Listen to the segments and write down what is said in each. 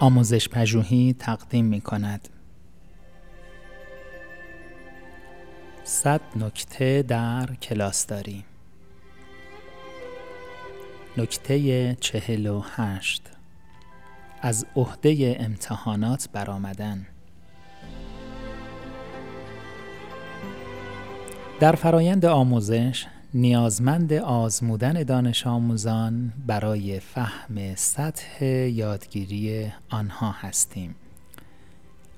آموزش پژوهی تقدیم می کند. صد نکته در کلاس داریم. نکته چهل و هشت از عهده امتحانات برآمدن در فرایند آموزش نیازمند آزمودن دانش آموزان برای فهم سطح یادگیری آنها هستیم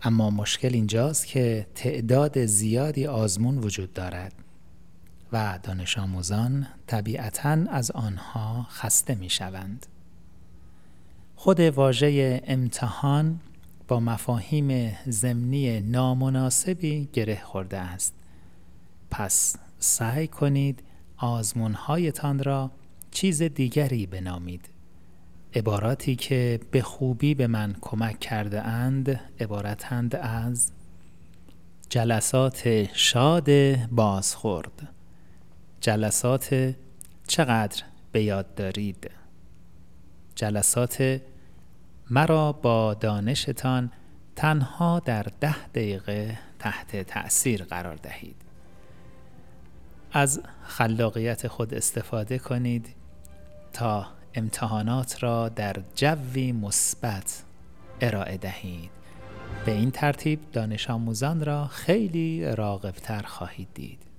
اما مشکل اینجاست که تعداد زیادی آزمون وجود دارد و دانش آموزان طبیعتا از آنها خسته می شوند. خود واژه امتحان با مفاهیم ضمنی نامناسبی گره خورده است پس سعی کنید آزمونهایتان را چیز دیگری بنامید. عباراتی که به خوبی به من کمک کرده اند عبارتند از جلسات شاد بازخورد. جلسات چقدر به یاد دارید؟ جلسات مرا با دانشتان تنها در ده دقیقه تحت تأثیر قرار دهید. از خلاقیت خود استفاده کنید تا امتحانات را در جوی مثبت ارائه دهید. به این ترتیب دانش آموزان را خیلی راغبتر خواهید دید.